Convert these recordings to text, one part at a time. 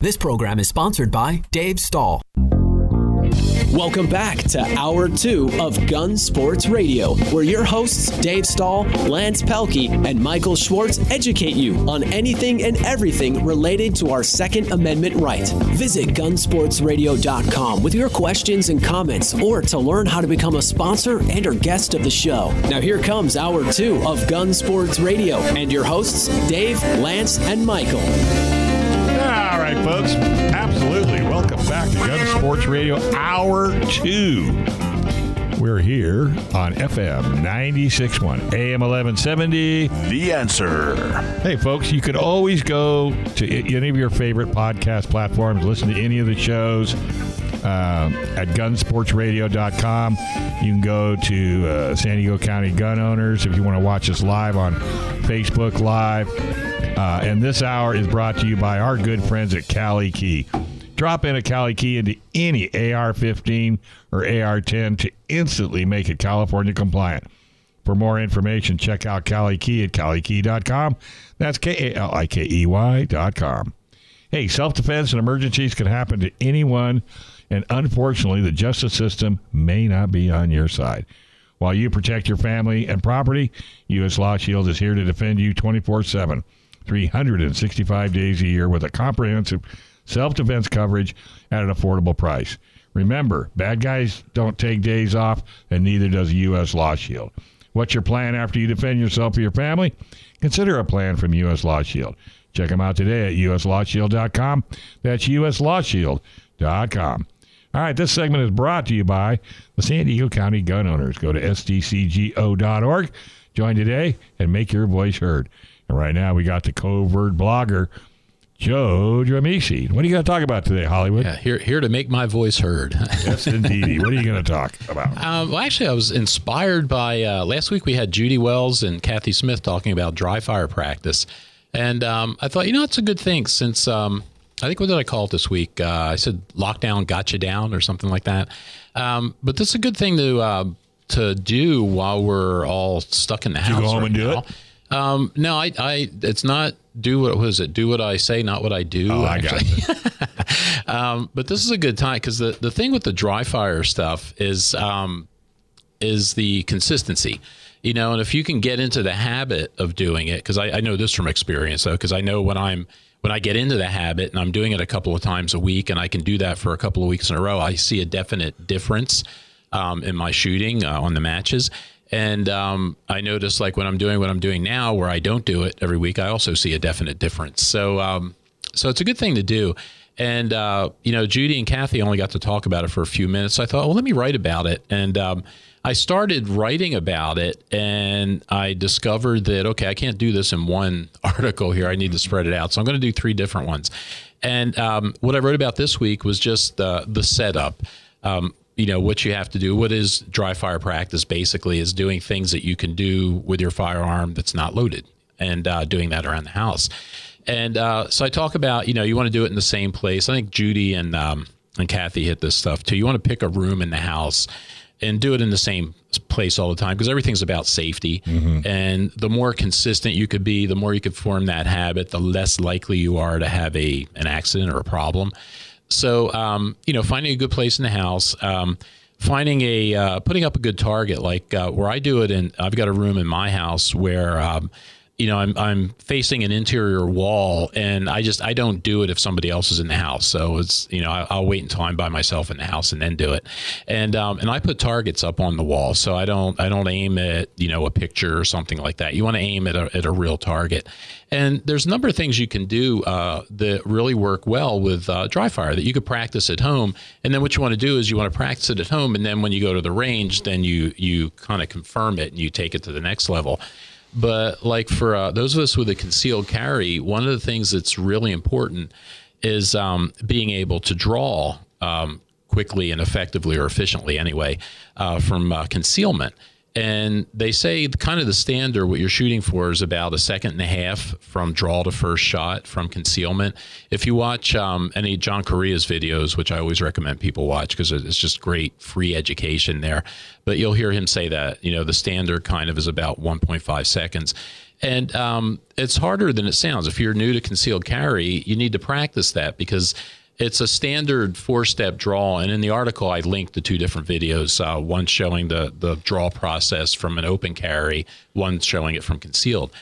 This program is sponsored by Dave Stahl. Welcome back to Hour 2 of Gun Sports Radio, where your hosts Dave Stahl, Lance Pelkey, and Michael Schwartz educate you on anything and everything related to our Second Amendment right. Visit gunsportsradio.com with your questions and comments or to learn how to become a sponsor and or guest of the show. Now here comes Hour 2 of Gun Sports Radio and your hosts Dave, Lance, and Michael. Right, folks. Absolutely. Welcome back to Gun Sports Radio Hour 2. We're here on FM 96.1, AM 1170. The answer. Hey, folks, you could always go to any of your favorite podcast platforms, listen to any of the shows um, at gunsportsradio.com. You can go to uh, San Diego County Gun Owners if you want to watch us live on Facebook Live. Uh, and this hour is brought to you by our good friends at Cali Key. Drop in a Cali Key into any AR 15 or AR 10 to instantly make it California compliant. For more information, check out Cali Key at calikey.com. That's K A L I K E Y.com. Hey, self defense and emergencies can happen to anyone, and unfortunately, the justice system may not be on your side. While you protect your family and property, U.S. Law Shield is here to defend you 24 7, 365 days a year with a comprehensive self defense coverage at an affordable price. Remember, bad guys don't take days off, and neither does U.S. Law Shield. What's your plan after you defend yourself or your family? Consider a plan from U.S. Law Shield. Check them out today at uslawshield.com. That's uslawshield.com. All right, this segment is brought to you by the San Diego County Gun Owners. Go to sdcgo.org, join today, and make your voice heard. And right now, we got the covert blogger, Joe Dramisi. What are you going to talk about today, Hollywood? Yeah, here here to make my voice heard. Yes, indeed. what are you going to talk about? um, well, actually, I was inspired by uh, last week we had Judy Wells and Kathy Smith talking about dry fire practice, and um, I thought you know it's a good thing since um, I think what did I call it this week? Uh, I said lockdown got you down or something like that. Um, but this is a good thing to uh, to do while we're all stuck in the you house. go home right and do now. Um, no, I, I, it's not do what was it? Do what I say, not what I do. Oh, I got it. Um, but this is a good time because the, the thing with the dry fire stuff is um, is the consistency. You know, and if you can get into the habit of doing it, because I, I know this from experience, though, because I know when I'm when I get into the habit and I'm doing it a couple of times a week, and I can do that for a couple of weeks in a row, I see a definite difference um, in my shooting uh, on the matches. And um, I notice, like when I'm doing what I'm doing now, where I don't do it every week, I also see a definite difference. So, um, so it's a good thing to do. And uh, you know, Judy and Kathy only got to talk about it for a few minutes. So I thought, well, let me write about it. And um, I started writing about it, and I discovered that okay, I can't do this in one article here. I need to spread it out. So I'm going to do three different ones. And um, what I wrote about this week was just the the setup. Um, you know what you have to do. What is dry fire practice? Basically, is doing things that you can do with your firearm that's not loaded, and uh, doing that around the house. And uh, so I talk about, you know, you want to do it in the same place. I think Judy and um, and Kathy hit this stuff too. You want to pick a room in the house and do it in the same place all the time because everything's about safety. And the more consistent you could be, the more you could form that habit, the less likely you are to have a an accident or a problem. So, um, you know, finding a good place in the house, um, finding a uh, putting up a good target, like uh, where I do it, and I've got a room in my house where. Um, you know, I'm I'm facing an interior wall, and I just I don't do it if somebody else is in the house. So it's you know I, I'll wait until I'm by myself in the house and then do it. And um, and I put targets up on the wall, so I don't I don't aim at you know a picture or something like that. You want to aim at a at a real target. And there's a number of things you can do uh, that really work well with uh, dry fire that you could practice at home. And then what you want to do is you want to practice it at home, and then when you go to the range, then you you kind of confirm it and you take it to the next level. But like for uh, those of us with a concealed carry, one of the things that's really important is um, being able to draw um, quickly and effectively or efficiently anyway uh, from uh, concealment. And they say kind of the standard, what you're shooting for is about a second and a half from draw to first shot from concealment. If you watch um, any John Correia's videos, which I always recommend people watch because it's just great free education there, but you'll hear him say that, you know, the standard kind of is about 1.5 seconds. And um, it's harder than it sounds. If you're new to concealed carry, you need to practice that because it's a standard four step draw. And in the article, I linked the two different videos uh, one showing the, the draw process from an open carry, one showing it from concealed.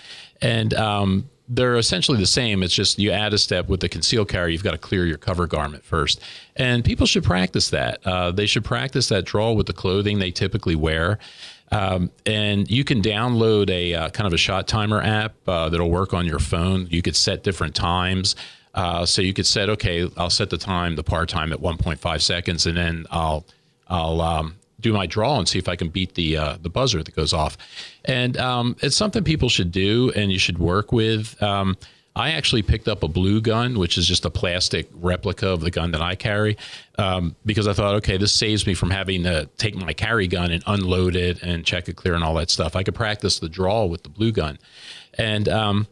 And um, they're essentially the same. It's just you add a step with the concealed carry. You've got to clear your cover garment first, and people should practice that. Uh, they should practice that draw with the clothing they typically wear. Um, and you can download a uh, kind of a shot timer app uh, that'll work on your phone. You could set different times. Uh, so you could set, okay, I'll set the time, the par time at 1.5 seconds, and then I'll I'll um, do my draw and see if I can beat the uh, the buzzer that goes off. And um, it's something people should do and you should work with. Um, I actually picked up a blue gun, which is just a plastic replica of the gun that I carry, um, because I thought, okay, this saves me from having to take my carry gun and unload it and check it clear and all that stuff. I could practice the draw with the blue gun, and um,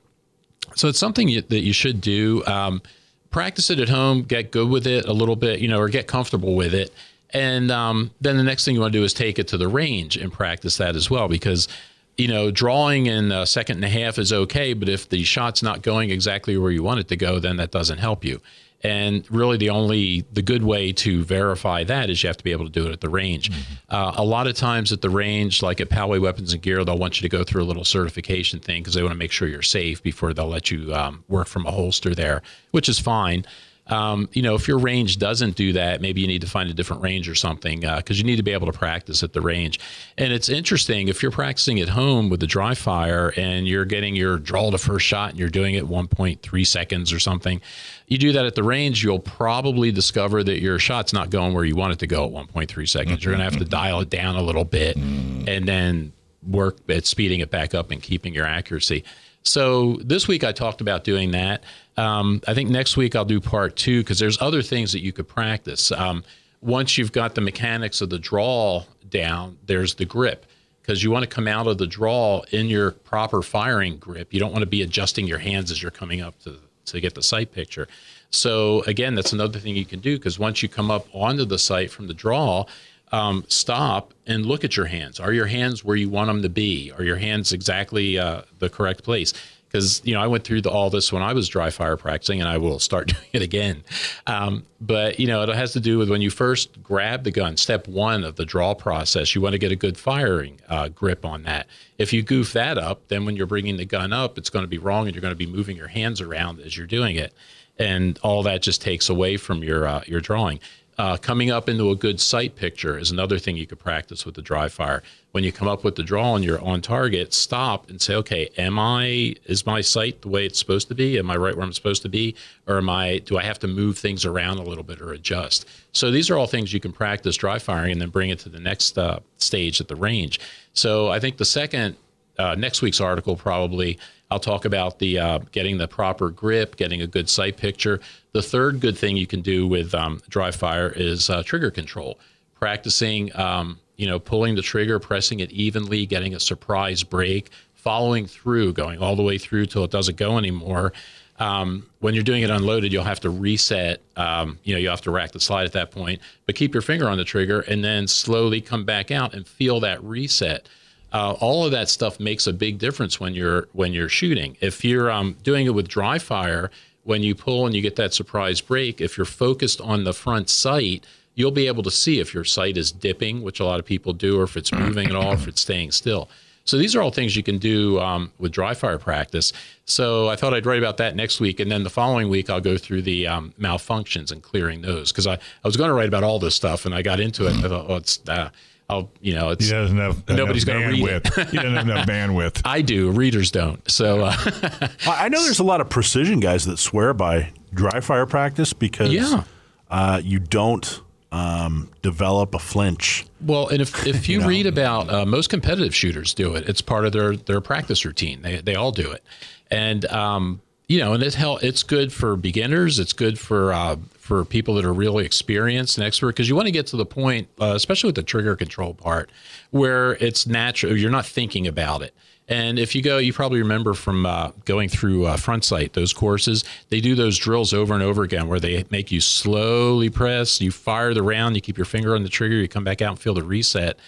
so it's something you, that you should do. Um, practice it at home, get good with it a little bit, you know, or get comfortable with it, and um, then the next thing you want to do is take it to the range and practice that as well, because you know, drawing in a second and a half is okay, but if the shot's not going exactly where you want it to go, then that doesn't help you. And really, the only the good way to verify that is you have to be able to do it at the range. Mm-hmm. Uh, a lot of times at the range, like at Poway Weapons and Gear, they'll want you to go through a little certification thing because they want to make sure you're safe before they'll let you um, work from a holster there, which is fine. Um, you know, if your range doesn't do that, maybe you need to find a different range or something because uh, you need to be able to practice at the range. And it's interesting if you're practicing at home with the dry fire and you're getting your draw to first shot and you're doing it 1.3 seconds or something. You do that at the range, you'll probably discover that your shot's not going where you want it to go at 1.3 seconds. You're going to have to dial it down a little bit and then work at speeding it back up and keeping your accuracy. So this week I talked about doing that. Um, I think next week I'll do part two because there's other things that you could practice. Um, once you've got the mechanics of the draw down, there's the grip because you want to come out of the draw in your proper firing grip. You don't want to be adjusting your hands as you're coming up to to get the sight picture. So again, that's another thing you can do because once you come up onto the sight from the draw, um, stop and look at your hands. Are your hands where you want them to be? Are your hands exactly uh, the correct place? Because you know I went through the, all this when I was dry fire practicing, and I will start doing it again. Um, but you know, it has to do with when you first grab the gun. Step one of the draw process, you want to get a good firing uh, grip on that. If you goof that up, then when you're bringing the gun up, it's going to be wrong, and you're going to be moving your hands around as you're doing it, and all that just takes away from your uh, your drawing. Uh, coming up into a good sight picture is another thing you could practice with the dry fire. When you come up with the draw and you're on target, stop and say, okay, am I is my sight the way it's supposed to be? Am I right where I'm supposed to be, or am I do I have to move things around a little bit or adjust? So these are all things you can practice dry firing and then bring it to the next uh, stage at the range. So I think the second uh, next week's article probably I'll talk about the uh, getting the proper grip, getting a good sight picture. The third good thing you can do with um, dry fire is uh, trigger control. Practicing, um, you know, pulling the trigger, pressing it evenly, getting a surprise break, following through, going all the way through till it doesn't go anymore. Um, when you're doing it unloaded, you'll have to reset. Um, you know, you have to rack the slide at that point, but keep your finger on the trigger and then slowly come back out and feel that reset uh, all of that stuff makes a big difference when you're when you're shooting. If you're um, doing it with dry fire, when you pull and you get that surprise break, if you're focused on the front sight, you'll be able to see if your sight is dipping, which a lot of people do, or if it's moving at all, if it's staying still. So these are all things you can do um, with dry fire practice. So I thought I'd write about that next week, and then the following week I'll go through the um, malfunctions and clearing those because I, I was going to write about all this stuff, and I got into it. And I thought, oh, it's uh, I'll, you know, it's he doesn't have nobody's going to read it. he doesn't have enough bandwidth. I do. Readers don't. So uh, I know there's a lot of precision guys that swear by dry fire practice because yeah. uh, you don't um, develop a flinch. Well, and if, if you, you know? read about uh, most competitive shooters do it, it's part of their their practice routine. They they all do it, and um, you know, and it hell, it's good for beginners. It's good for uh, for people that are really experienced and expert because you want to get to the point, uh, especially with the trigger control part, where it's natural. You're not thinking about it. And if you go, you probably remember from uh, going through uh, front sight, those courses, they do those drills over and over again where they make you slowly press, you fire the round, you keep your finger on the trigger, you come back out and feel the reset.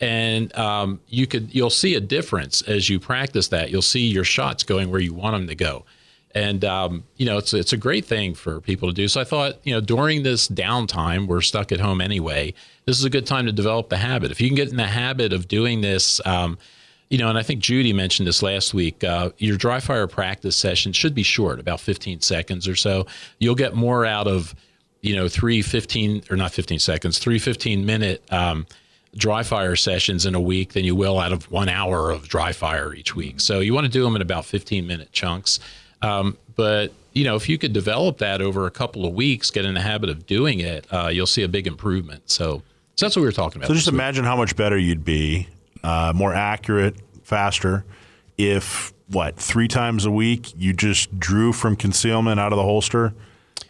and um, you could you'll see a difference as you practice that. You'll see your shots going where you want them to go, and um, you know it's it's a great thing for people to do. So I thought you know during this downtime, we're stuck at home anyway. This is a good time to develop the habit. If you can get in the habit of doing this. Um, you know, and I think Judy mentioned this last week. Uh, your dry fire practice session should be short, about 15 seconds or so. You'll get more out of, you know, three 15 or not 15 seconds, three 15 minute um, dry fire sessions in a week than you will out of one hour of dry fire each week. So you want to do them in about 15 minute chunks. Um, but you know, if you could develop that over a couple of weeks, get in the habit of doing it, uh, you'll see a big improvement. So, so that's what we were talking about. So just this week. imagine how much better you'd be, uh, more accurate, faster, if what three times a week you just drew from concealment out of the holster,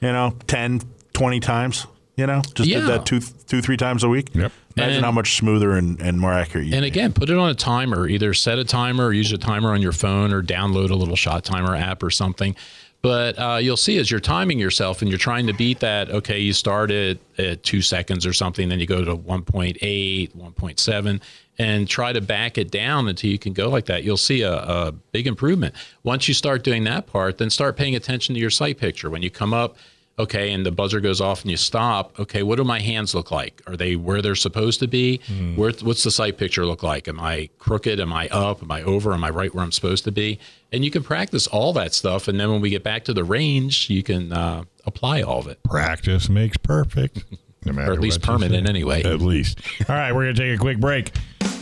you know, 10, 20 times. You know, just Yeah. did that two, two, three times a week. Yep. Imagine And- how much smoother and, and more accurate you. And again, put it on a timer. Either set a timer or use a timer on your phone or download a little shot timer app or something. But uh, you'll see as you're timing yourself and you're trying to beat that, okay, you start at, at two seconds or something, then you go to 1.8, 1.7, and try to back it down until you can go like that. You'll see a, a big improvement. Once you start doing that part, then start paying attention to your sight picture. When you come up, okay, and the buzzer goes off and you stop, okay, what do my hands look like? Are they where they're supposed to be? Where, what's the sight picture look like? Am I crooked? Am I up? Am I over? Am I right where I'm supposed to be? And you can practice all that stuff. And then when we get back to the range, you can uh, apply all of it. Practice makes perfect. No matter Or at least what you permanent say. anyway. At least. All right, we're going to take a quick break.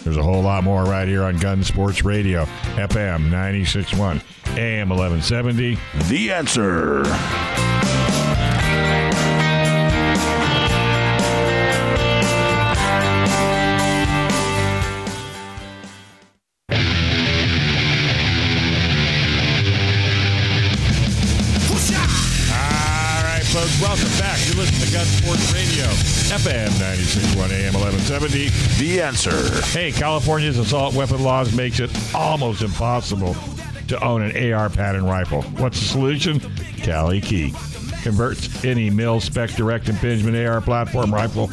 There's a whole lot more right here on Gun Sports Radio, FM 96.1, AM 1170. the answer. Welcome back. You're listening to Gun Sports Radio, FM 96.1, AM 1170. The answer. Hey, California's assault weapon laws makes it almost impossible to own an AR pattern rifle. What's the solution? Cali Key converts any mil spec direct impingement AR platform rifle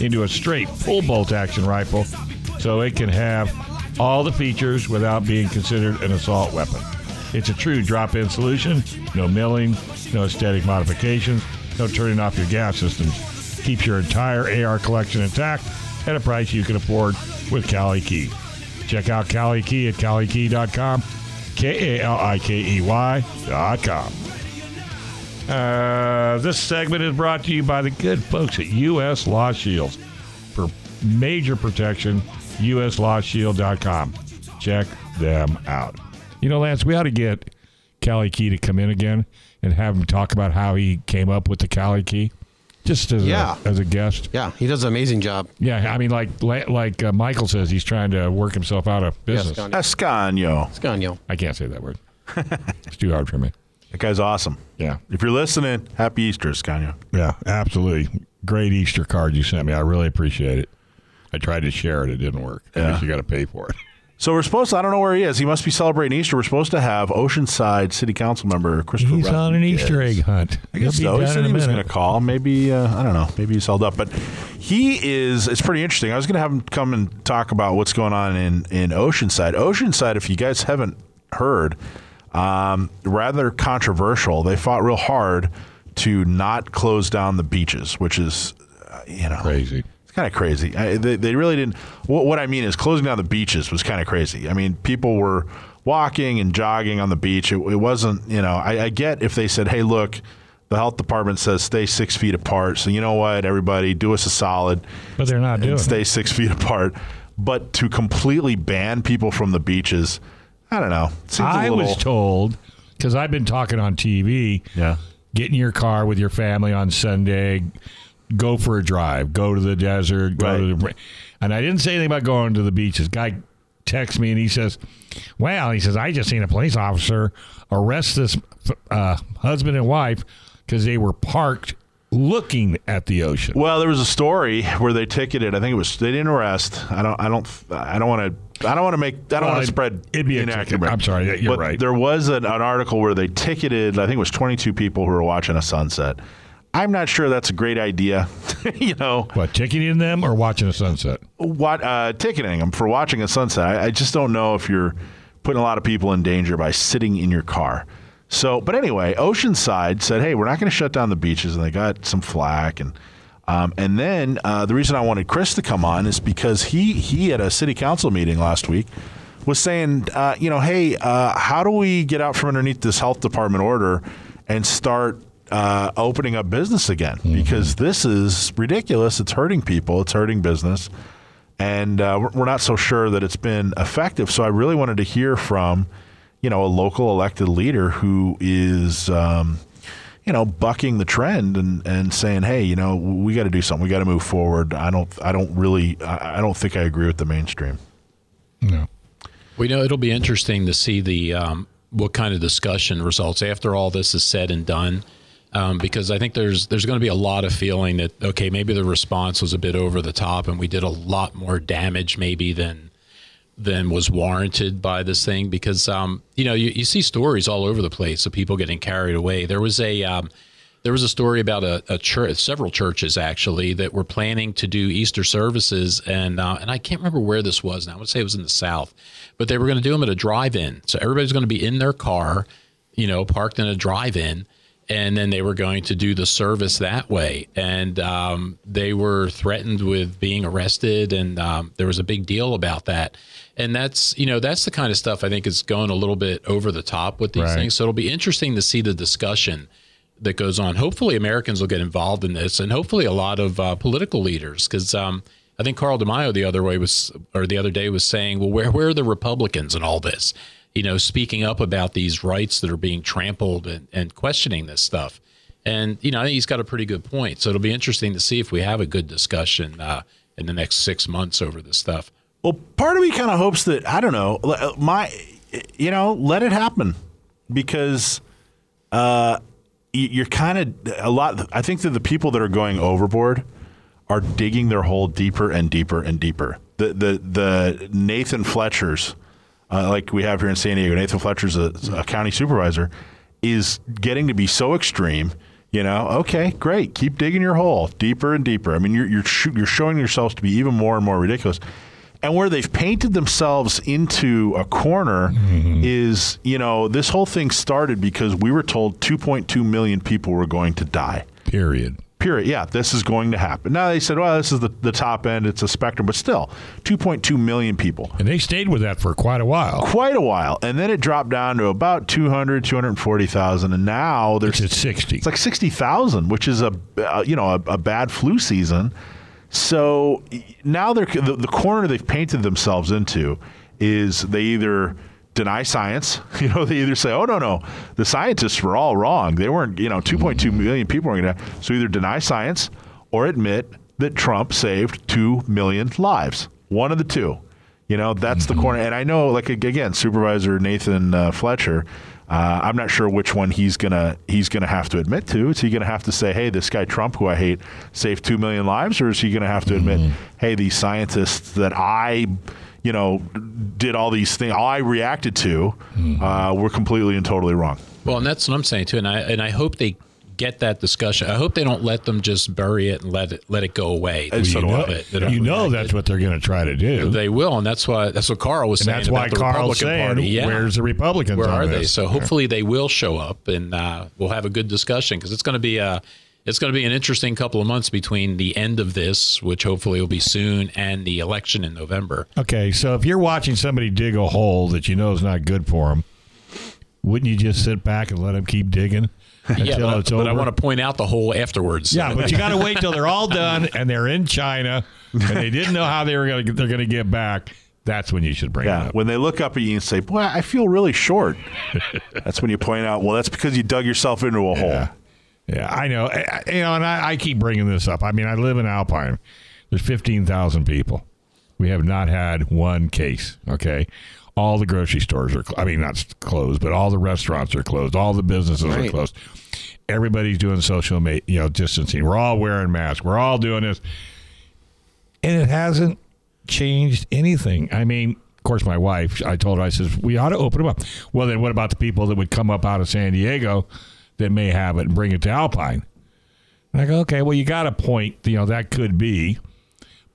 into a straight full bolt action rifle so it can have all the features without being considered an assault weapon. It's a true drop-in solution, no milling, no aesthetic modifications, no turning off your gas systems. Keeps your entire AR collection intact at a price you can afford with Cali Key. Check out Cali Key at calikey.com, K A L I K E Y.com. Uh, this segment is brought to you by the good folks at U.S. Law Shields. For major protection, uslawshield.com. Check them out. You know, Lance, we ought to get Cali Key to come in again and have him talk about how he came up with the Cali Key, just as, Yeah. a, as a guest. Yeah, he does an amazing job. Yeah, I mean, like like uh, Michael says, he's trying to work himself out of business. Yes, Escanio. Scanio. I can't say that word. it's too hard for me. That guy's awesome. Yeah, If you're listening, happy Easter, Escanio. yeah, absolutely. Great Easter card you sent me. I really appreciate it. I tried to share it. It didn't work. I Yeah. guess you got to pay for it. So we're supposed to, I don't know where he is. He must be celebrating Easter. We're supposed to have Oceanside City Council member Christopher He's on an Easter egg hunt. I guess so. He said he was going to call. Maybe, uh, I don't know. Maybe he's held up. But he is, it's pretty interesting. I was going to have him come and talk about what's going on in, in Oceanside. Oceanside, if you guys haven't heard, um, rather controversial. They fought real hard to not close down the beaches, which is, uh, you know, Crazy. It's kind of crazy. I, they, they really didn't. What, what I mean is, closing down the beaches was kind of crazy. I mean, people were walking and jogging on the beach. It, it wasn't, you know, I, I get if they said, hey, look, the health department says stay six feet apart. So, you know what, everybody, do us a solid But they're not doing it. stay six feet apart. But to completely ban people from the beaches, I don't know. Seems a I little, was told because I've been talking on TV. Yeah. Get in your car with your family on Sunday. Go for a drive. Go to the desert. Go to the. And I didn't say anything about going to the beaches. Guy texts me and he says, "Well, he says I just seen a police officer arrest this uh, husband and wife because they were parked looking at the ocean." Well, there was a story where they ticketed. I think it was they didn't arrest. I don't. I don't. I don't want to. I don't want to make. I don't Well, want to spread it'd be inaccurate. I'm sorry, you're but right. There was an, an article where they ticketed. I think it was 22 people who were watching a sunset. I'm not sure that's a great idea. you know, What, ticketing them or watching a sunset? what uh, ticketing them for watching a sunset. I, I just don't know if you're putting a lot of people in danger by sitting in your car. So, but anyway, Oceanside said, "Hey, we're not going to shut down the beaches," and they got some flack. And um, and then uh, the reason I wanted Chris to come on is because he he at a city council meeting last week was saying, uh, you know, hey, uh, how do we get out from underneath this health department order and start uh, opening up business again? Because this is ridiculous. It's hurting people. It's hurting business and uh, we're- we're not so sure that it's been effective. So I really wanted to hear from, you know, a local elected leader who is, um, you know, bucking the trend and, and saying, hey, you know, we got to do something. We got to move forward. I don't, I don't really, I I don't think I agree with the mainstream. No. We know it'll be interesting to see the um, what kind of discussion results after all this is said and done, um, because I think there's there's going to be a lot of feeling that okay maybe the response was a bit over the top and we did a lot more damage maybe than than was warranted by this thing because um, you know you, you see stories all over the place of people getting carried away. There was a um, there was a story about a, a church, several churches actually, that were planning to do Easter services, and uh, and I can't remember where this was. Now I would say it was in the South, but they were going to do them at a drive-in. So everybody's going to be in their car, you know, parked in a drive-in, and then they were going to do the service that way. And um, they were threatened with being arrested, and um, there was a big deal about that. And that's you know that's the kind of stuff I think is going a little bit over the top with these Right. things. So it'll be interesting to see the discussion that goes on. Hopefully, Americans will get involved in this, and hopefully, a lot of uh, political leaders, because um, I think Carl DeMaio the other way was, or the other day was saying, well, where where are the Republicans in all this? You know, speaking up about these rights that are being trampled and, and questioning this stuff. And you know, I think he's got a pretty good point. So it'll be interesting to see if we have a good discussion uh, in the next six months over this stuff. Well, part of me kind of hopes that I don't know my, you know, let it happen because uh, you're kind of a lot. I think that the people that are going overboard are digging their hole deeper and deeper and deeper. The the the Nathan Fletcher's, uh, like we have here in San Diego, Nathan Fletcher's a, a county supervisor, is getting to be so extreme. You know, okay, great, keep digging your hole deeper and deeper. I mean, you're you're sh- you're showing yourselves to be even more and more ridiculous. And where they've painted themselves into a corner is, you know, this whole thing started because we were told 2.2 million people were going to die Period. Period. Yeah, this is going to happen. Now they said, well, this is the, the top end, it's a spectrum, but still, 2.2 million people. And they stayed with that for quite a while. Quite a while. And then it dropped down to about 200, 240,000. And now there's It's at 60. it's like 60,000, which is a, uh, you know, a, a bad flu season. So now they're the, the corner they've painted themselves into is they either deny science, you know, they either say, "Oh no, no, the scientists were all wrong. They weren't, you know, 2.2 million people weren't going to." So either deny science or admit that Trump saved 2 million lives. One of the two. You know, that's the corner. And I know, like again, Supervisor Nathan uh, Fletcher. Uh, I'm not sure which one he's gonna he's gonna have to admit to. Is he gonna have to say, "Hey, this guy Trump, who I hate, saved two million lives," or is he gonna have to admit, "Hey, these scientists that I, you know, did all these things, I reacted to, uh, were completely and totally wrong." Well, and that's what I'm saying too, and I and I hope they get that discussion. I hope they don't let them just bury it and let it let it go away. And so They do don't- I. they- they don't You know react. that's what they're going to try to do. they will, and that's why that's what Carl was and saying. that's why about the Carl's Republican saying, Party. Yeah. where's the Republicans Where on are they? this? So hopefully they will show up, and uh, we'll have a good discussion because it's going to be a it's going to be an interesting couple of months between the end of this, which hopefully will be soon, and the election in November. Okay, so if you're watching somebody dig a hole that you know is not good for them, wouldn't you just sit back and let them keep digging until yeah, but, it's but over? I want to point out the hole afterwards. yeah, but you got to wait till they're all done and they're in China and they didn't know how they were going to they're going to get back. That's when you should bring it up. when they look up at you and say, "Boy, I feel really short," that's when you point out, "Well, that's because you dug yourself into a hole." Yeah, I know. I, I- you know, and I, I keep bringing this up. I mean, I live in Alpine. There's 15,000 people. We have not had one case. Okay, all the grocery stores are, I mean, not closed, but all the restaurants are closed. All the businesses are closed. Everybody's doing social, ma- you know, distancing. We're all wearing masks. We're all doing this, and it hasn't changed anything. I mean, of course, my wife. I told her, I says, we ought to open them up. Well, then, what about the people that would come up out of San Diego that may have it and bring it to Alpine? I go, okay, well, you got a point. You know, that could be.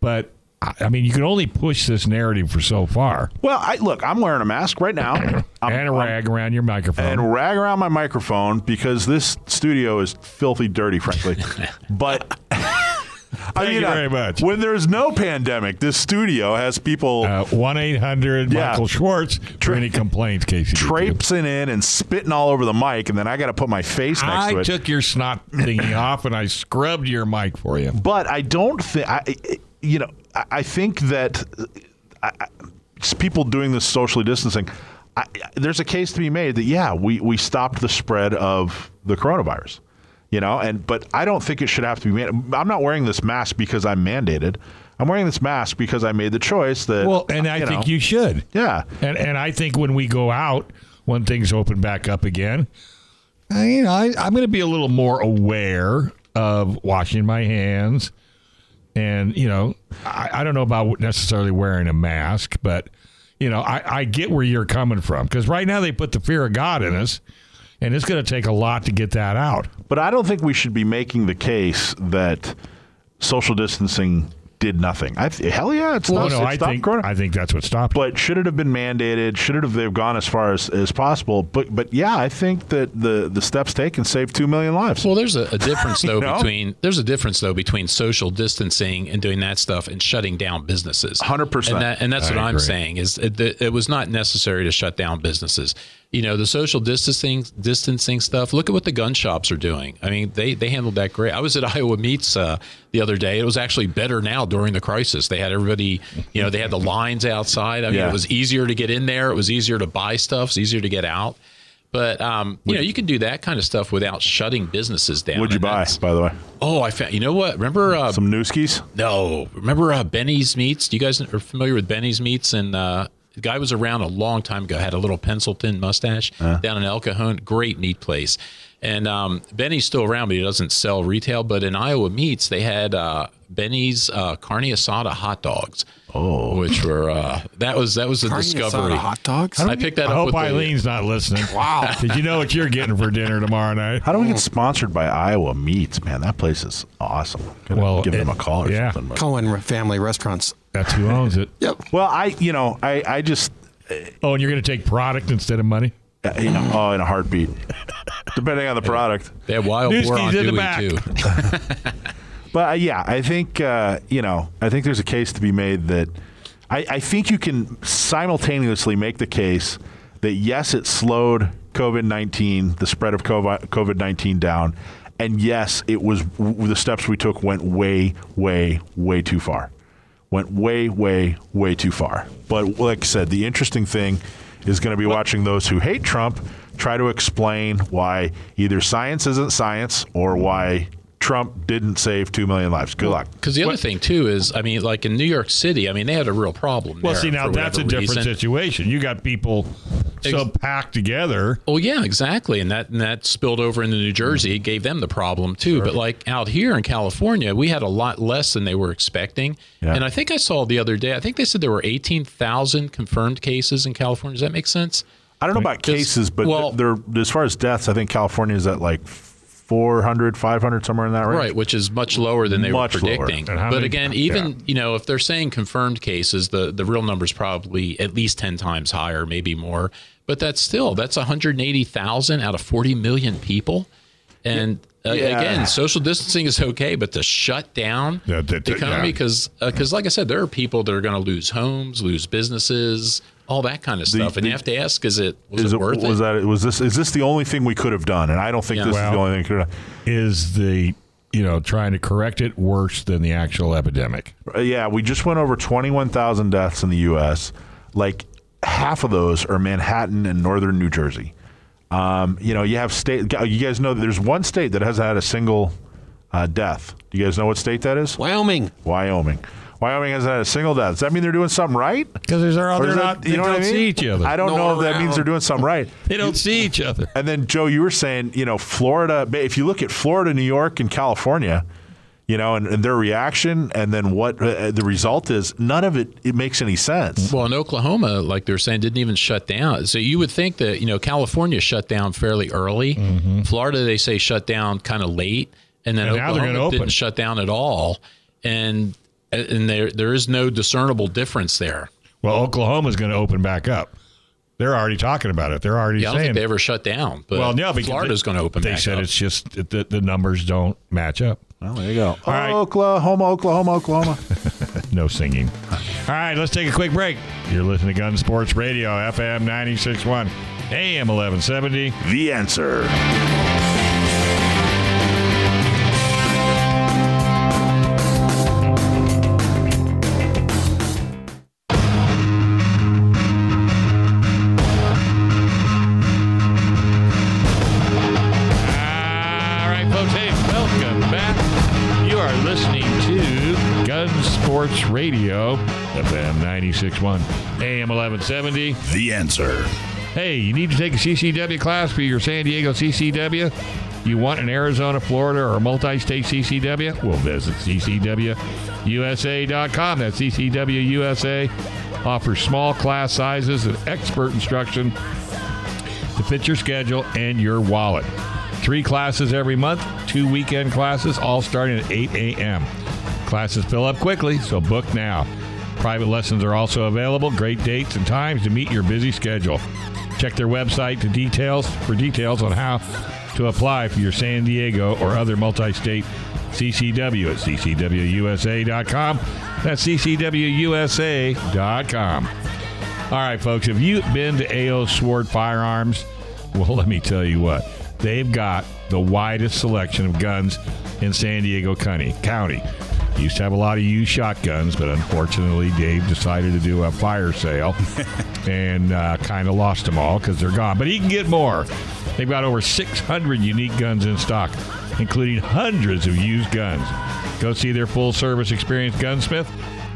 But, I mean, you can only push this narrative for so far. Well, I look, I'm wearing a mask right now. I'm- and a I'm- rag around your microphone. and rag around my microphone because this studio is filthy dirty, frankly. but I mean, you very much. when there's no pandemic, this studio has people Uh, 1 800 Yeah. Michael Schwartz for any complaints, Casey. traipsing in and spitting all over the mic, and then I got to put my face next I to it. I took your snot thingy off and I scrubbed your mic for you. but I don't think I, you know, I, I think that I, I, people doing this socially distancing. I, there's a case to be made that yeah, we we stopped the spread of the coronavirus, you know, and but I don't think it should have to be. I'm not wearing this mask because I'm mandated. I'm wearing this mask because I made the choice that. Well, and I you think know, you should. yeah. And and I think when we go out, when things open back up again, I, you know, I, I'm going to be a little more aware of washing my hands. And, you know, I, I don't know about necessarily wearing a mask, but, you know, I, I get where you're coming from. Because right now they put the fear of God in us, and it's going to take a lot to get that out. But I don't think we should be making the case that social distancing did nothing. I th- hell yeah, it's Well, not. no, it I stopped think, corona. I think that's what stopped it. but should it have been mandated? Should it have they've gone as far as, as possible? But but yeah, I think that the the steps taken saved two million lives. Well, there's a, a difference though know? between there's a difference though between social distancing and doing that stuff and shutting down businesses. 100%. And, that, and that's I what I'm saying is it, it, it was not necessary to shut down businesses. You know, the social distancing distancing stuff. Look at what the gun shops are doing. I mean, they they handled that great. I was at Iowa Meats uh, the other day. It was actually better now during the crisis. They had everybody. You know, they had the lines outside. I mean, Yeah. it was easier to get in there. It was easier to buy stuff. It's easier to get out. But um, you know, you can do that kind of stuff without shutting businesses down. What'd you buy, by the way? Oh, I found. You know what? Remember? Uh, Some Newskis? no, remember uh, Benny's Meats? Do you guys are familiar with Benny's Meats? And uh, the guy was around a long time ago. Had a little pencil-thin mustache down in El Cajon. Great meat place. And um, Benny's still around, but he doesn't sell retail. But in Iowa Meats, they had uh, Benny's uh, carne asada hot dogs. Oh, which were uh, that was that was a Carne discovery. asada hot dogs? I picked that I up. hope with the- Eileen's not listening. Wow. Did you know what you're getting for dinner tomorrow night? How do we get sponsored by Iowa Meats? Man, that place is awesome. Gotta Well, give them a call or yeah. something. but- Cohen family restaurants. That's who owns it. Yep. Well, I you know I I just Oh, and you're going to take product instead of money? uh, you know oh in a heartbeat, depending on the product. They had wild boar Newski's on in the Dewey back. too. But uh, yeah, I think uh, you know, I think there's a case to be made that I, I think you can simultaneously make the case that yes, it slowed COVID nineteen, the spread of COVID nineteen down, and yes, it was w- the steps we took went way, way, way too far, went way, way, way too far. But like I said, the interesting thing is going to be watching those who hate Trump try to explain why either science isn't science or why Trump didn't save 2 million lives. Good luck. Because the other thing too is, I mean, like in New York City, I mean, they had a real problem. Well, see, now that's a different reason. situation. You got people so packed together. Oh yeah, exactly, and that and that spilled over into New Jersey. It gave them the problem too. But like out here in California, we had a lot less than they were expecting. Yeah. And I think I saw the other day. I think they said there were eighteen thousand confirmed cases in California. Does that make sense? I don't know about cases, but well- as far as deaths, I think California is at like 400, 500, somewhere in that range. Right, which is much lower than they Much were predicting. But again, even you know, if they're saying confirmed cases, the the real number is probably at least ten times higher, maybe more. But that's still that's 180,000 out of 40 million people. And uh, Yeah. again, social distancing is okay, but to shut down Yeah, that- the that- economy yeah. because because like I said, there are people that are going to lose homes, lose businesses, all that kind of stuff, and the- you have to ask: Is it was Is it it, worth was it? that was this is this the only thing we could have done? And I don't think Yeah. this is the only thing could have done. Is the, you know, trying to correct it worse than the actual epidemic? Uh, Yeah, we just went over 21,000 deaths in the U.S. Like half of those are Manhattan and northern New Jersey. Um, you know, you have state. You guys know that there's one state that hasn't had a single uh, death. Do you guys know what state that is? Wyoming. Wyoming. Wyoming hasn't had a single death. Does that mean they're doing something right? Because there's Or they're is not, that- they don't see each other. I don't No know if one that means they're doing something right. they don't see each other. And then Joe, you were saying, you know, Florida. If you look at Florida, New York, and California, you know, and, and their reaction, and then what uh, the result is, none of it it makes any sense. Well, in Oklahoma, like they're saying, didn't even shut down. So you would think that you know California shut down fairly early. Mm-hmm. Florida, they say shut down kind of late, and then And Oklahoma gonna open. didn't shut down at all, and and there there is no discernible difference there. Well, Oklahoma's going to open back up. They're already talking about it. They're already Yeah, I don't saying. think they ever shut down. But well, no, because Florida's they- going to open. They back said up. it's just that the, the numbers don't match up. Well, there you go. right. Oklahoma, Oklahoma, Oklahoma. No singing. All right, let's take a quick break. You're listening to Gun Sports Radio, FM 96.1, AM 1170. the answer. Sports Radio, FM 96.1, AM 1170. The answer. Hey, you need to take a CCW class for your San Diego CCW? You want an Arizona, Florida, or multi state CCW? Well, visit CCWUSA.com. That's CCWUSA. Offers small class sizes and expert instruction to fit your schedule and your wallet. Three classes every month, two weekend classes, all starting at 8 a.m. Classes fill up quickly, so book now. Private lessons are also available. Great dates and times to meet your busy schedule. Check their website to details for details on how to apply for your San Diego or other multi-state CCW at ccwusa.com. That's ccwusa.com. All right, folks, have you been to AO Sword Firearms? Well, let me tell you what. They've got the widest selection of guns in San Diego County. County. Used to have a lot of used shotguns, but unfortunately, Dave decided to do a fire sale and uh, kind of lost them all because they're gone. But he can get more. They've got over 600 unique guns in stock, including hundreds of used guns. Go see their full service experienced gunsmith.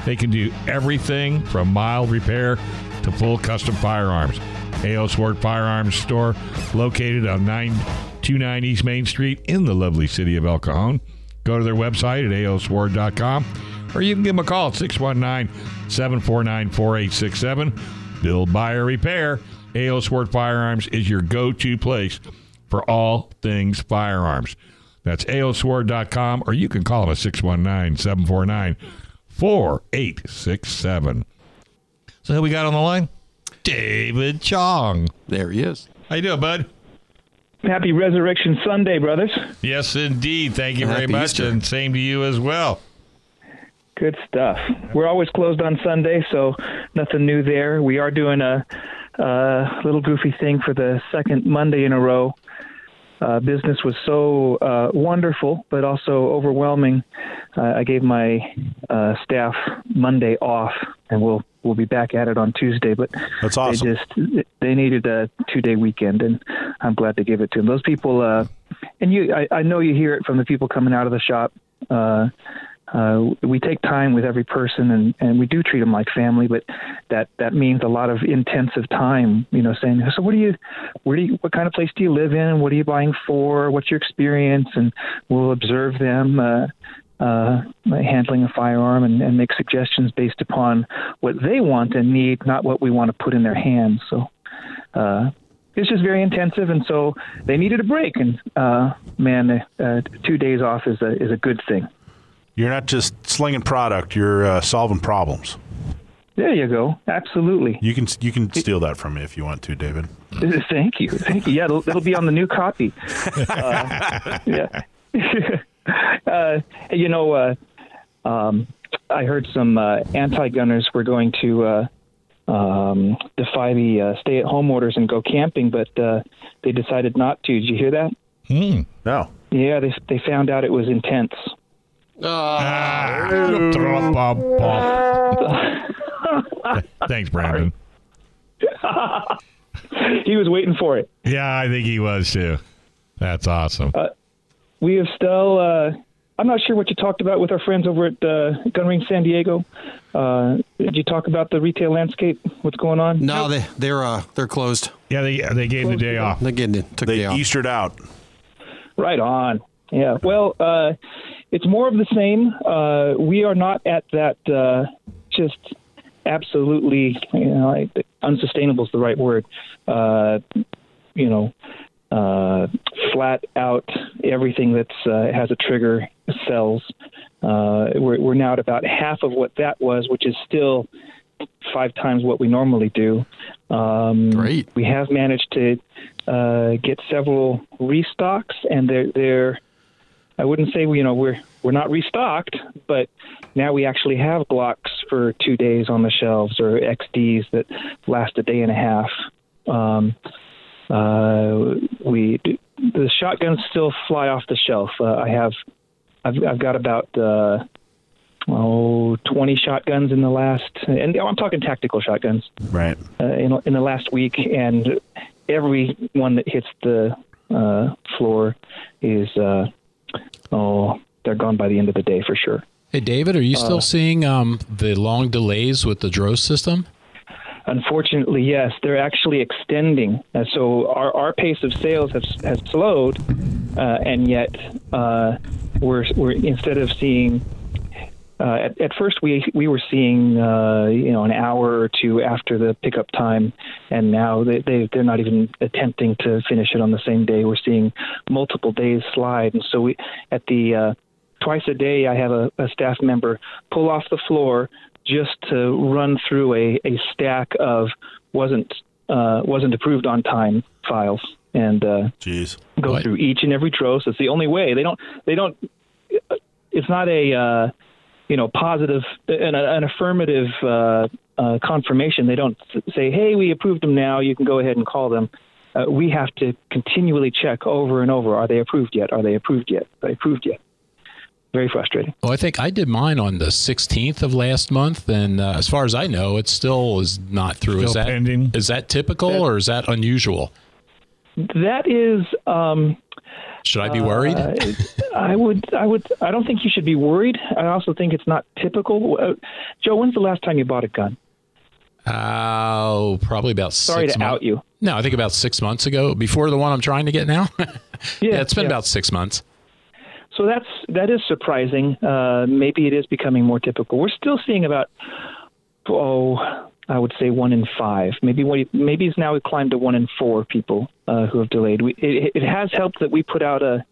They can do everything from mild repair to full custom firearms. AO Sword Firearms Store, located on 929 East Main Street in the lovely city of El Cajon. Go to their website at aosword.com or you can give them a call at 619 749 4867. Build, buy, or repair. AO Sword Firearms is your go to place for all things firearms. That's aosword.com or you can call them at 619 749 4867. So who we got on the line? David Chong. There he is. How you doing, bud? Happy Resurrection Sunday, brothers. Yes, indeed. Thank you very Happy much, Easter. and same to you as well. Good stuff. We're always closed on Sunday, so nothing new there. We are doing a, a little goofy thing for the second Monday in a row. Uh, business was so uh, wonderful, but also overwhelming. Uh, I gave my uh, staff Monday off, and we'll we'll be back at it on Tuesday. But That's awesome. they just they needed a two day weekend, and I'm glad to give it to them. Those people, uh, and you, I, I know you hear it from the people coming out of the shop. Uh, uh, we take time with every person and, and we do treat them like family, but that, that means a lot of intensive time, you know, saying, so what do you, where do you, what kind of place do you live in? What are you buying for? What's your experience? And we'll observe them, uh, uh, handling a firearm and, and make suggestions based upon what they want and need, not what we want to put in their hands. So, uh, it's just very intensive, and so they needed a break. And uh, man, uh, two days off is a is a good thing. You're not just slinging product; you're uh, solving problems. There you go. Absolutely. You can you can steal that from me if you want to, David. Thank you. Thank you. Yeah, it'll, it'll be on the new copy. Uh, yeah. uh, you know, uh, um, I heard some uh, anti-gunners were going to uh, um, defy the uh, stay-at-home orders and go camping, but uh, they decided not to. Did you hear that? Hmm. No, Yeah, they they found out it was intense. Ah, bop, bop. Thanks, Brandon. He was waiting for it. Yeah, I think he was too. That's awesome. We have still. I'm not sure what you talked about with our friends over at uh, Gun Ring San Diego. Uh, did you talk about the retail landscape? What's going on? No, they they're uh they're closed. yeah, they they gave the day off. They getting took the they day off. Eastered out. Right on. Yeah. Well, uh, it's more of the same. Uh, we are not at that uh, just absolutely, you know, unsustainable is the right word. Uh, you know, uh, flat out everything that uh, has a trigger sells. Uh, we're, we're now at about half of what that was, which is still five times what we normally do. Um, Great. We have managed to uh, get several restocks, and they're they're. I wouldn't say we, you know we're we're not restocked, but now we actually have Glocks for two days on the shelves or XDs that last a day and a half. Um, uh, we the shotguns still fly off the shelf. Uh, I have I've, I've got about uh, oh 20 shotguns in the last, and I'm talking tactical shotguns Right. uh, in, in the last week, and every one that hits the uh, floor is uh, oh they're gone by the end of the day for sure. Hey, David, are you still seeing um, the long delays with the DROS system? Unfortunately, yes, they're actually extending. So our, our pace of sales has has slowed, uh, and yet uh, we're we're instead of seeing. Uh, at, at first, we we were seeing uh, you know an hour or two after the pickup time, and now they, they they're not even attempting to finish it on the same day. We're seeing multiple days slide, and so we at the uh, twice a day, I have a, a staff member pull off the floor just to run through a, a stack of wasn't uh, wasn't approved on time files and uh, Jeez. go What? through each and every DROS. It's the only way. They don't. They don't. It's not a uh, you know positive an, an affirmative uh, uh, confirmation. They don't say, "Hey, we approved them now. You can go ahead and call them." Uh, we have to continually check over and over: Are they approved yet? Are they approved yet? Are they approved yet? Very frustrating. Well, I think I did mine on the 16th of last month, and uh, as far as I know, it still is not through. is Still that pending? Is that typical or is that unusual? That is. Um, Should I be worried? Uh, I would, I would, I don't think you should be worried. I also think it's not typical. Uh, Joe, when's the last time you bought a gun? Oh, probably about Sorry six to months. out you. No, I think about six months ago, before the one I'm trying to get now. yeah, it's been yeah. about six months. So that's that is surprising. Uh, maybe it is becoming more typical. We're still seeing about, oh, I would say one in five. Maybe maybe it's now climbed to one in four people uh, who have delayed. We, it, it has helped that we put out a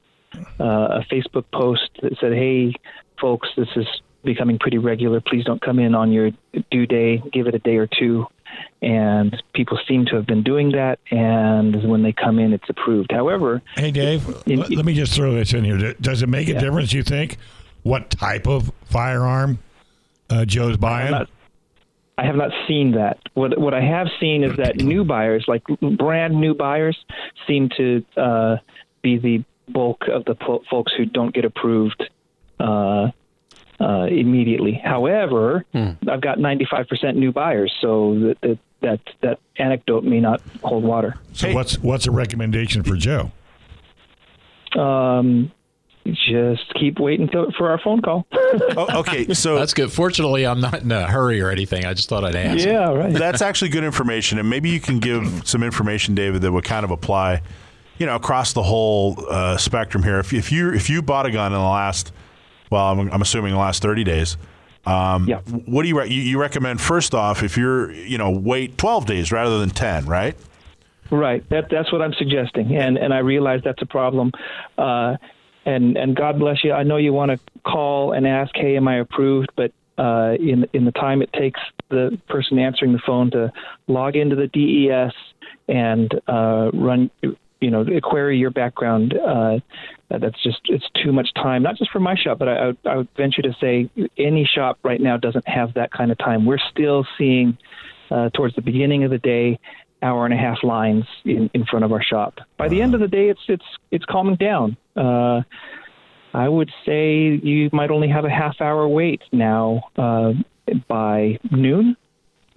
uh, a Facebook post that said, "Hey, folks, this is becoming pretty regular. Please don't come in on your due day. Give it a day or two. And people seem to have been doing that. And when they come in, it's approved. However, Hey, Dave, In- let, let me just throw this in here. Does it make a Yeah. difference, you think, what type of firearm uh, Joe's buying? not- I have not seen that. What what I have seen is that new buyers, like brand new buyers, seem to uh, be the bulk of the po- folks who don't get approved uh, uh, immediately. However, I've got 95% new buyers, so that that that, that anecdote may not hold water. so what's what's a recommendation for Joe? Um, just keep waiting till, for our phone call. Oh, okay, so That's good. Fortunately, I'm not in a hurry or anything. I just thought I'd ask. yeah, right. that's actually good information, and maybe you can give some information, David, that would kind of apply, you know, across the whole uh, spectrum here. If, if you if you bought a gun in the last, well, I'm, I'm assuming the last 30 days. Um, Yeah. What do you, re- you recommend? First off, if you're you know wait 12 days rather than 10, right? Right. That that's what I'm suggesting, and and I realize that's a problem. Uh, and and God bless you. I know you want to call and ask, hey, am I approved? But uh, in in the time it takes the person answering the phone to log into the DES and uh, run, you know, query your background. Uh, that's just it's too much time. Not just for my shop, but I, I, would, venture to say any shop right now doesn't have that kind of time. We're still seeing uh, towards the beginning of the day hour and a half lines in, in front of our shop. By the end of the day, it's it's it's calming down. Uh, I would say you might only have a half hour wait now uh, by noon,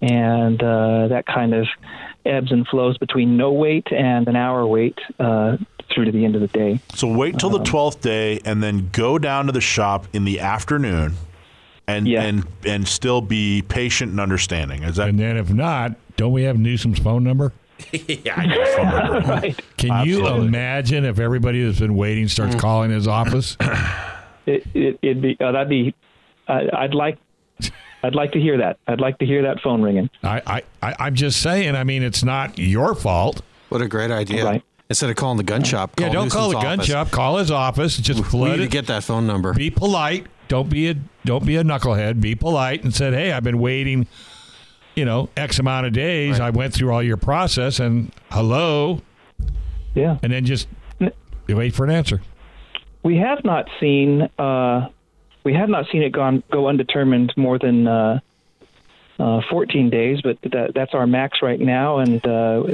and uh, that kind of ebbs and flows between no wait and an hour wait uh, through to the end of the day. So wait till the 12th day, and then go down to the shop in the afternoon, and Yeah. and and still be patient and understanding. Is that And then if not, don't we have Newsom's phone number? yeah? I got phone number. right. Can you imagine if everybody that's been waiting starts calling his office? It, it, it'd be uh, that'd be. I I'd like. I'd like to hear that. I'd like to hear that phone ringing. I, I, I, I'm just saying. I mean, it's not your fault. What a great idea. Right. Instead of calling the gun shop, call yeah, don't call the Newsom's gun shop. Call his office. Just We flood need to get that phone number. Be polite. Don't be a don't be a knucklehead. Be polite and said, "Hey, I've been waiting, you know, X amount of days. I went through all your process, and hello, Yeah. and then just wait for an answer." We have not seen uh, we have not seen it gone go undetermined more than uh, uh, 14 days, but that, that's our max right now, and uh,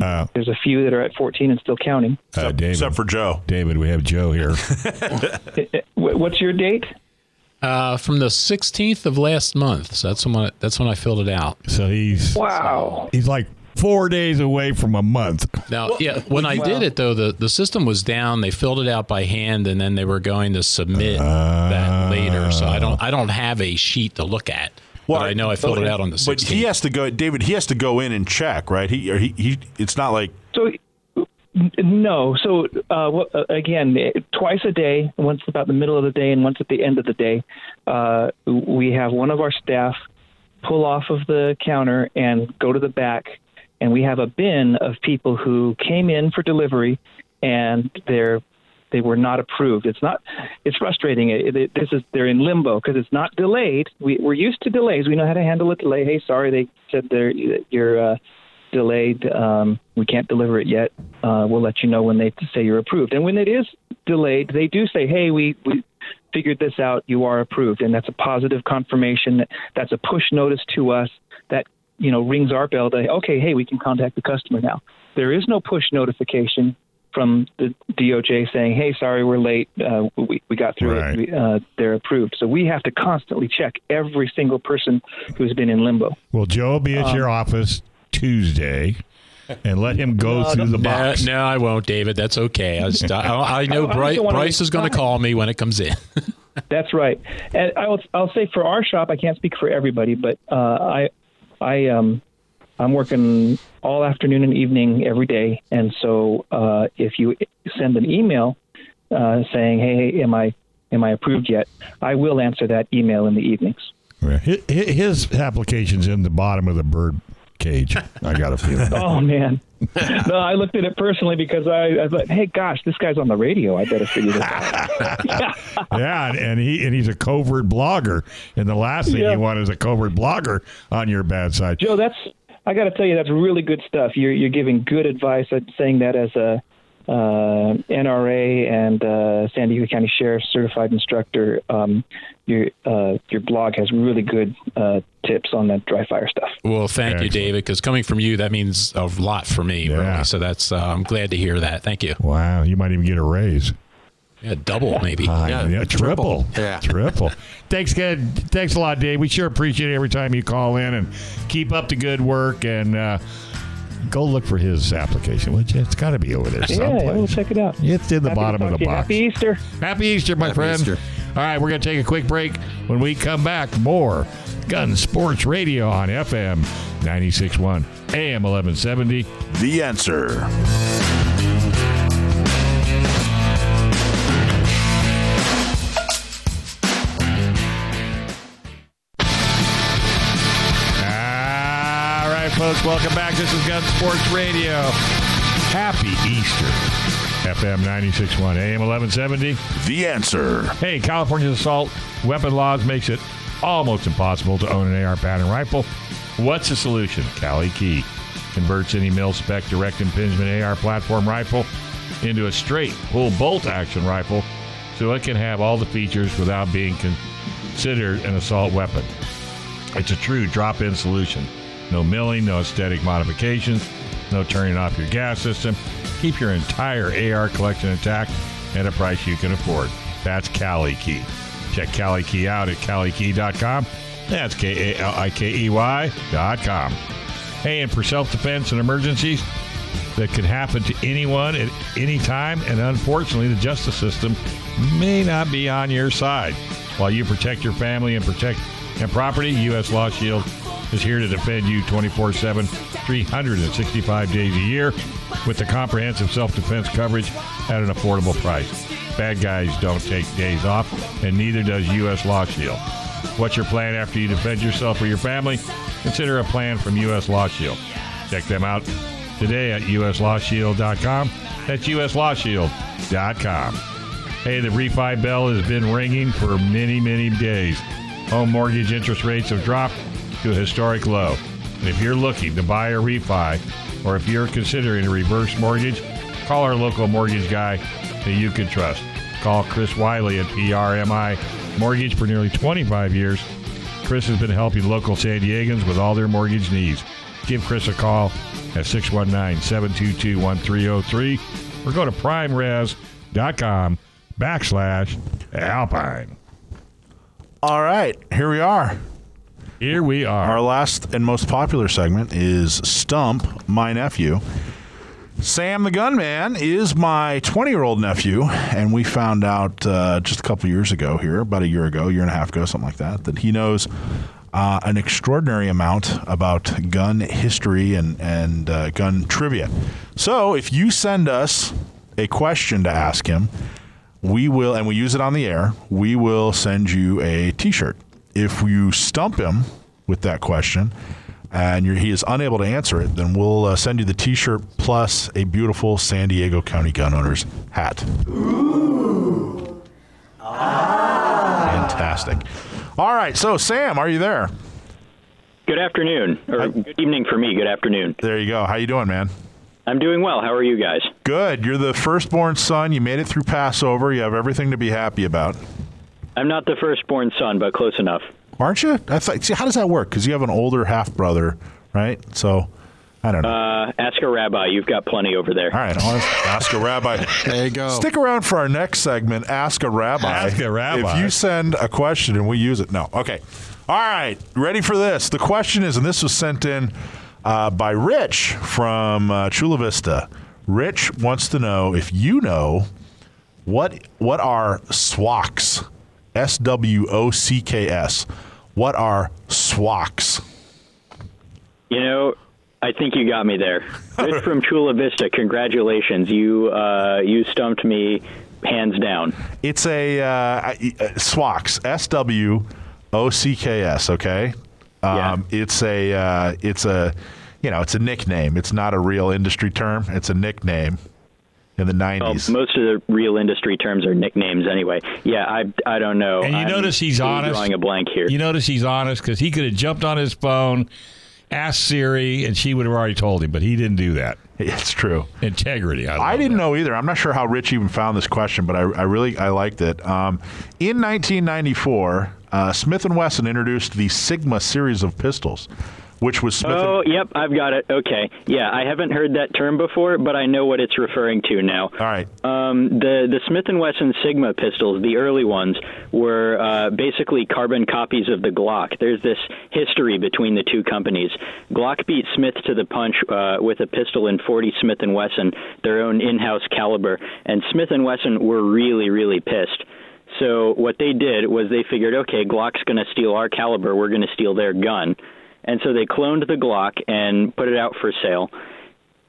Uh, there's a few that are at 14 and still counting. uh, David, Except for Joe. David, we have Joe here. What's your date? Uh, from the 16th of last month. So that's when I, that's when I filled it out. so he's Wow. he's like four days away from a month. Now, yeah, when I did it though, the, the system was down. They filled it out by hand, and then they were going to submit that later. So I don't I don't have a sheet to look at. but I know I filled it out on the 16th. But he has to go, David. He has to go in and check, right? He or he, he it's not like So, no. So, uh, uh, again, twice a day, once about the middle of the day and once at the end of the day, uh, we have one of our staff pull off of the counter and go to the back, and we have a bin of people who came in for delivery and they're they were not approved. It's not. It's frustrating. It, it, this is they're in limbo because it's not delayed. We, we're used to delays. We know how to handle a delay. Hey, sorry, they said they're you're uh, delayed. Um, we can't deliver it yet. Uh, we'll let you know when they say you're approved. And when it is delayed, they do say, "Hey, we we figured this out. You are approved," and that's a positive confirmation. That's a push notice to us you know rings our bell. To okay, hey, we can contact the customer now. There is no push notification from the DOJ saying, "Hey, sorry, we're late. Uh, we we got through Right. it. We, uh, they're approved." So we have to constantly check every single person who's been in limbo. Well, Joe will be at your office Tuesday, and let him go through the no, box. no, I won't, David. That's okay. I, just, I, I know I Bryce, don't Bryce is going to call me when it comes in. That's right. And I will, I'll say for our shop, I can't speak for everybody, but uh, I, I, um, I'm working all afternoon and evening every day, and so uh, if you send an email uh, saying, "Hey, am I am I approved yet?" I will answer that email in the evenings. Hi- hi- His application's in the bottom of the bird cage. I got a feeling. Oh man, no, I looked at it personally because I, I thought, "Hey, gosh, this guy's on the radio. I better figure this out." Yeah, and, he and he's a covert blogger, and the last thing Yeah. you want is a covert blogger on your bad side. Joe, that's I got to tell you, that's really good stuff. You're you're giving good advice. I'm saying that as a uh, NRA and uh, San Diego County Sheriff certified instructor. Um, your uh, your blog has really good uh, tips on that dry fire stuff. well, thank you, David, because coming from you, that means a lot for me. Yeah. Really. So that's uh, I'm glad to hear that. Thank you. Wow, you might even get a raise. Yeah, double maybe. Ah, Yeah, triple. triple. Yeah. triple. Thanks, good. Thanks a lot, Dave. We sure appreciate it every time you call in and keep up the good work and uh, go look for his application. Which it's got to be over there Yeah, we'll check it out. It's in the Happy bottom of the box. Happy Easter. Happy Easter, my Happy friend. Easter. All right, we're going to take a quick break. When we come back, more Gun Sports Radio on FM 96.1, AM 1170. the answer. Folks, welcome back. This is Gun Sports Radio. Happy Easter. FM 96.1, AM 1170. The answer. Hey, California's assault weapon laws makes it almost impossible to own an AR pattern rifle. What's the solution? Kali Key converts any mil-spec direct impingement AR platform rifle into a straight pull bolt action rifle so it can have all the features without being considered an assault weapon. It's a true drop-in solution. No milling, no aesthetic modifications, no turning off your gas system. Keep your entire AR collection intact at a price you can afford. That's Kali Key. Check Kali Key out at KaliKey.com. That's K A L I K E Y dot com. Hey, and for self-defense and emergencies that can happen to anyone at any time, and unfortunately, the justice system may not be on your side. While you protect your family and protect and property, U.S. Law Shield is here to defend you 24 7, 365 days a year with the comprehensive self defense coverage at an affordable price. Bad guys don't take days off, and neither does U.S. Law Shield. What's your plan after you defend yourself or your family? Consider a plan from U.S. Law Shield. Check them out today at uslawshield.com. That's uslawshield.com. Hey, the refi bell has been ringing for many, many days. Home mortgage interest rates have dropped to a historic low. And if you're looking to buy a refi, or if you're considering a reverse mortgage, call our local mortgage guy that you can trust. Call Chris Wiley at PRMI Mortgage for nearly 25 years. Chris has been helping local San Diegans with all their mortgage needs. Give Chris a call at 619 722 1303 or go to primeres.com backslash alpine. All right, here we are. Here we are. Our last and most popular segment is Stump My Nephew. Sam the Gunman is my 20 year old nephew, and we found out uh, just a couple years ago here, about a year ago, year and a half ago, something like that, that he knows uh, an extraordinary amount about gun history and, and uh, gun trivia. So if you send us a question to ask him, we will, and we use it on the air, we will send you a t shirt. If you stump him with that question, and he is unable to answer it, then we'll uh, send you the T-shirt plus a beautiful San Diego County Gun Owners hat. Ooh. Ah. Fantastic. All right, so Sam, are you there? Good afternoon, or good evening for me. Good afternoon. There you go. How you doing, man? I'm doing well. How are you guys? Good. You're the firstborn son. You made it through Passover. You have everything to be happy about. I'm not the firstborn son, but close enough. Aren't you? I thought, see, how does that work? Because you have an older half brother, right? So, I don't know. Uh, ask a rabbi. You've got plenty over there. All right, I'll ask, ask a rabbi. There you go. Stick around for our next segment. Ask a rabbi. Ask a rabbi. If you send a question and we use it, no. Okay. All right. Ready for this? The question is, and this was sent in uh, by Rich from uh, Chula Vista. Rich wants to know if you know what what are SWOCs. S W O C K S. What are SWOCs? You know, I think you got me there. Rich from Chula Vista, congratulations. You uh, you stumped me hands down. It's a uh, uh, SWOCs. S W O C K S. Okay. Um, Yeah. It's a uh, it's a you know it's a nickname. It's not a real industry term. It's a nickname in the Well, nineties. most of the real industry terms are nicknames anyway. Yeah, I, I don't know. And you I'm notice he's honest. Drawing a blank here. You notice he's honest because he could have jumped on his phone, asked Siri, and she would have already told him, but he didn't do that. it's true. Integrity. I, I didn't that. know either. I'm not sure how Rich even found this question, but I, I really I liked it. Um, in 1994, uh, Smith and Wesson introduced the Sigma series of pistols, which was Smith. Oh, and, yep, I've got it. Okay. Yeah, I haven't heard that term before, but I know what it's referring to now. all right. Um, the the Smith and Wesson Sigma pistols, the early ones, were uh, basically carbon copies of the Glock. There's this history between the two companies. Glock beat Smith to the punch uh, with a pistol in 40 Smith and Wesson, their own in-house caliber, and Smith and Wesson were really really pissed. So what they did was they figured, okay, Glock's going to steal our caliber, we're going to steal their gun, and so they cloned the Glock and put it out for sale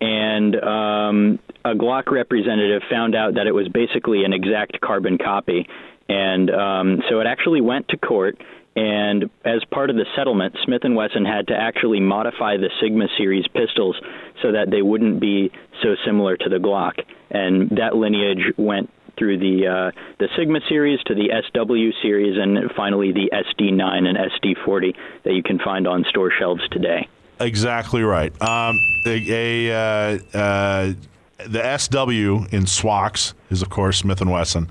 and um, a Glock representative found out that it was basically an exact carbon copy, and um, so it actually went to court. And as part of the settlement, Smith and Wesson had to actually modify the Sigma series pistols so that they wouldn't be so similar to the Glock. And that lineage went through the uh, the Sigma series to the SW series, and finally the SD9 and SD40 that you can find on store shelves today. Exactly right. Um, a, a uh, uh, the SW in SWOCKS is of course Smith and Wesson,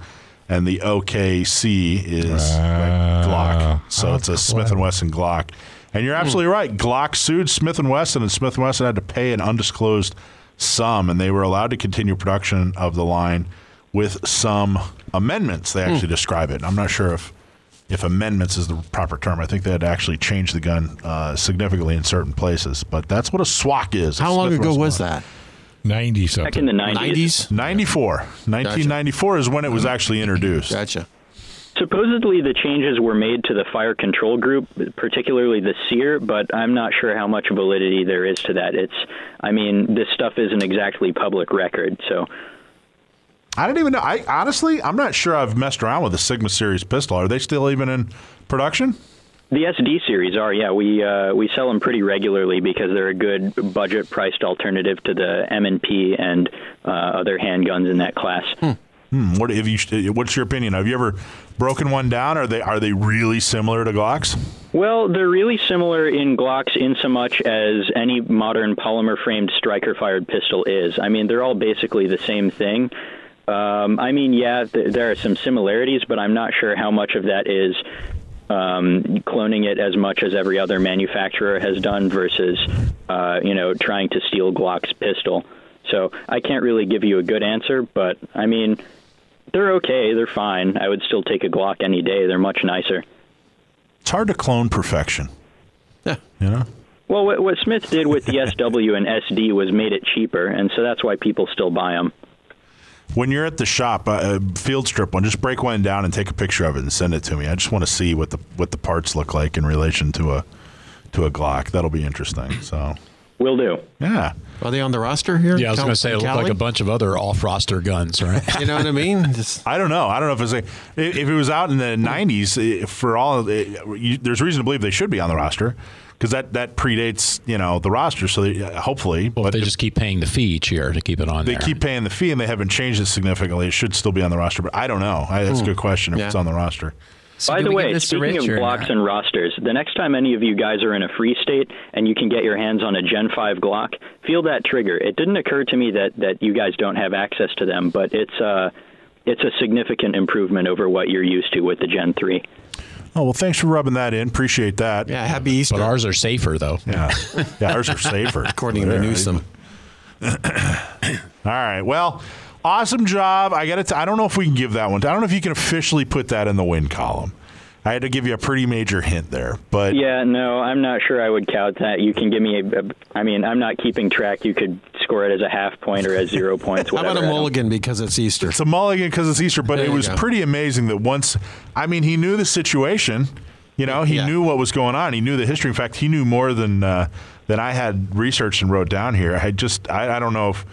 and the OKC is Ah, Glock. So it's a Smith and Wesson Glock. And you're absolutely right. Glock sued Smith and Wesson, and Smith and Wesson had to pay an undisclosed sum, and they were allowed to continue production of the line with some amendments. They actually describe it. I'm not sure if if amendments is the proper term. I think they had actually change the gun uh, significantly in certain places. But that's what a SWOCK is. How long Smith ago was line. that? 90 something. Back in the 90s. 90s? 94. 1994 is when it was actually introduced. Gotcha. Supposedly, the changes were made to the fire control group, particularly the sear, but I'm not sure how much validity there is to that. It's, I mean, this stuff isn't exactly public record, so I didn't even know. I honestly, I'm not sure I've messed around with the Sigma series pistol. Are they still even in production? The SD series are, yeah. We uh, we sell them pretty regularly because they're a good budget priced alternative to the M and P and uh, other handguns in that class. Hmm, what have you? What's your opinion? Have you ever broken one down? Are they are they really similar to Glocks? Well, they're really similar in Glocks in so much as any modern polymer framed striker fired pistol is. I mean, they're all basically the same thing. Um, I mean, yeah, th- there are some similarities, but I'm not sure how much of that is um, cloning it as much as every other manufacturer has done versus, uh, you know, trying to steal Glock's pistol. So I can't really give you a good answer, but I mean, they're okay. They're fine. I would still take a Glock any day. They're much nicer. It's hard to clone perfection. Yeah. You know. Well, what, what Smith did with the SW and SD was made it cheaper, and so that's why people still buy them. When you're at the shop, uh, field strip one, just break one down and take a picture of it and send it to me. I just want to see what the what the parts look like in relation to a to a Glock. That'll be interesting. So, Will do. yeah. Are they on the roster here? Yeah, I was going to say it looked like a bunch of other off-roster guns, right? You know what I mean? Just, I don't know. I don't know if it's a, if it was out in the '90s. eh, For all, eh, you, there's reason to believe they should be on the roster because that that predates you know the roster. So they, uh, hopefully, Well, but they if just keep paying the fee each year to keep it on they there. keep paying the fee and they haven't changed it significantly. It should still be on the roster, but I don't know. I, that's a good question if Yeah. it's on the roster. So By the way, give this to speaking of Glocks and rosters, the next time any of you guys are in a free state and you can get your hands on a Gen 5 Glock, feel that trigger. It didn't occur to me that, that you guys don't have access to them, but it's uh, it's a significant improvement over what you're used to with the Gen 3. Oh well, thanks for rubbing that in. Appreciate that. yeah, happy Easter. but ours are safer, though. Yeah, yeah, ours are safer. according to There, Newsom. All right. Well, awesome job. I got to. I don't know if we can give that one. I don't know if you can officially put that in the win column. I had to give you a pretty major hint there, but Yeah, no, I'm not sure I would count that. You can give me a, a I mean, I'm not keeping track. You could score it as a half point or as zero points, How whatever. about a mulligan because it's Easter? it's a mulligan because it's Easter. But There it was go. pretty amazing that once. I mean, he knew the situation. You know, he Yeah. knew what was going on. He knew the history. In fact, he knew more than uh, than I had researched and wrote down here. I just I, I don't know if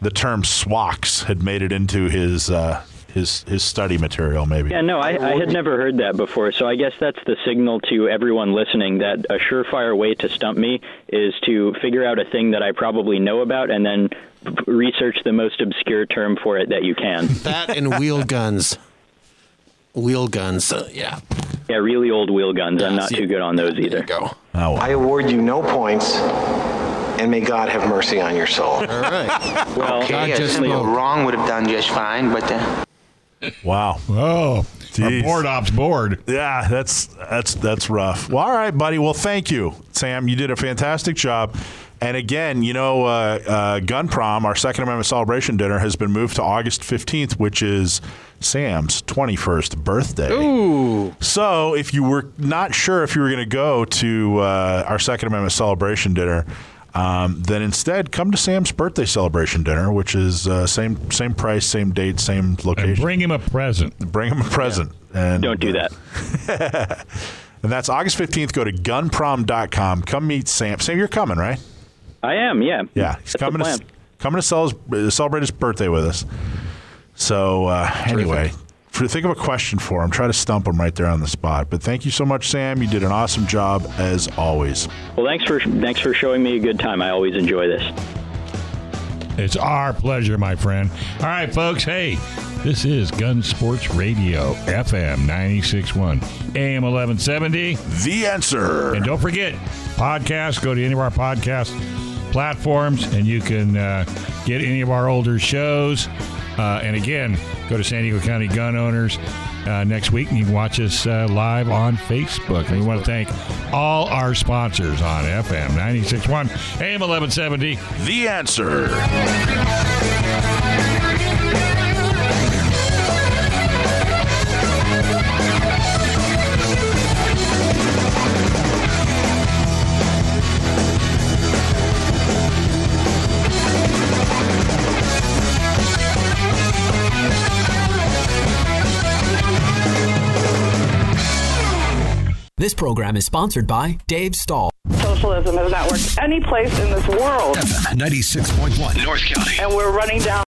the term SWOCKs had made it into his uh, his his study material. Maybe. Yeah, no, I, I had never heard that before. So I guess that's the signal to everyone listening that a surefire way to stump me is to figure out a thing that I probably know about and then research the most obscure term for it that you can. that and wheel guns. Wheel guns. Uh, yeah. Yeah, really old wheel guns. I'm not See- too good on those There either. you go. Oh, well. I award you no points, and may God have mercy on your soul. All right. Well, God Okay, a just simple spoke. wrong would have done just fine, but uh, wow. Oh, our board ops board. Yeah, that's that's that's rough. Well, all right, buddy. Well, thank you, Sam. You did a fantastic job. And again, you know, uh, uh, Gun Prom, our Second Amendment celebration dinner, has been moved to August 15th, which is Sam's 21st birthday. Ooh. So, if you were not sure if you were going to go to uh, our Second Amendment celebration dinner, um, then instead come to Sam's birthday celebration dinner, which is uh, same same price, same date, same And location. bring him a present. Bring him a present. And don't do that. and that's August 15th. Go to gunprom.com. Come meet Sam. Sam, you're coming, right? I am, yeah. Yeah. He's That's the coming plan. to, coming to uh, celebrate his birthday with us. So, uh, anyway, for, think of a question for him. Try to stump him right there on the spot. But thank you so much, Sam. You did an awesome job as always. Well, thanks for thanks for showing me a good time. I always enjoy this. It's our pleasure, my friend. All right, folks. Hey, this is Gun Sports Radio, FM 961, AM 1170. The answer. And don't forget, podcasts, go to any of our podcast platforms and you can uh, get any of our older shows. Uh, and again, go to San Diego County Gun Owners uh, next week and you can watch us uh, live on Facebook. And we want to thank all our sponsors on FM 961, AM 1170. The answer. This program is sponsored by Dave Stahl. Socialism has not worked any place in this world, 96.1 North County. and we're running down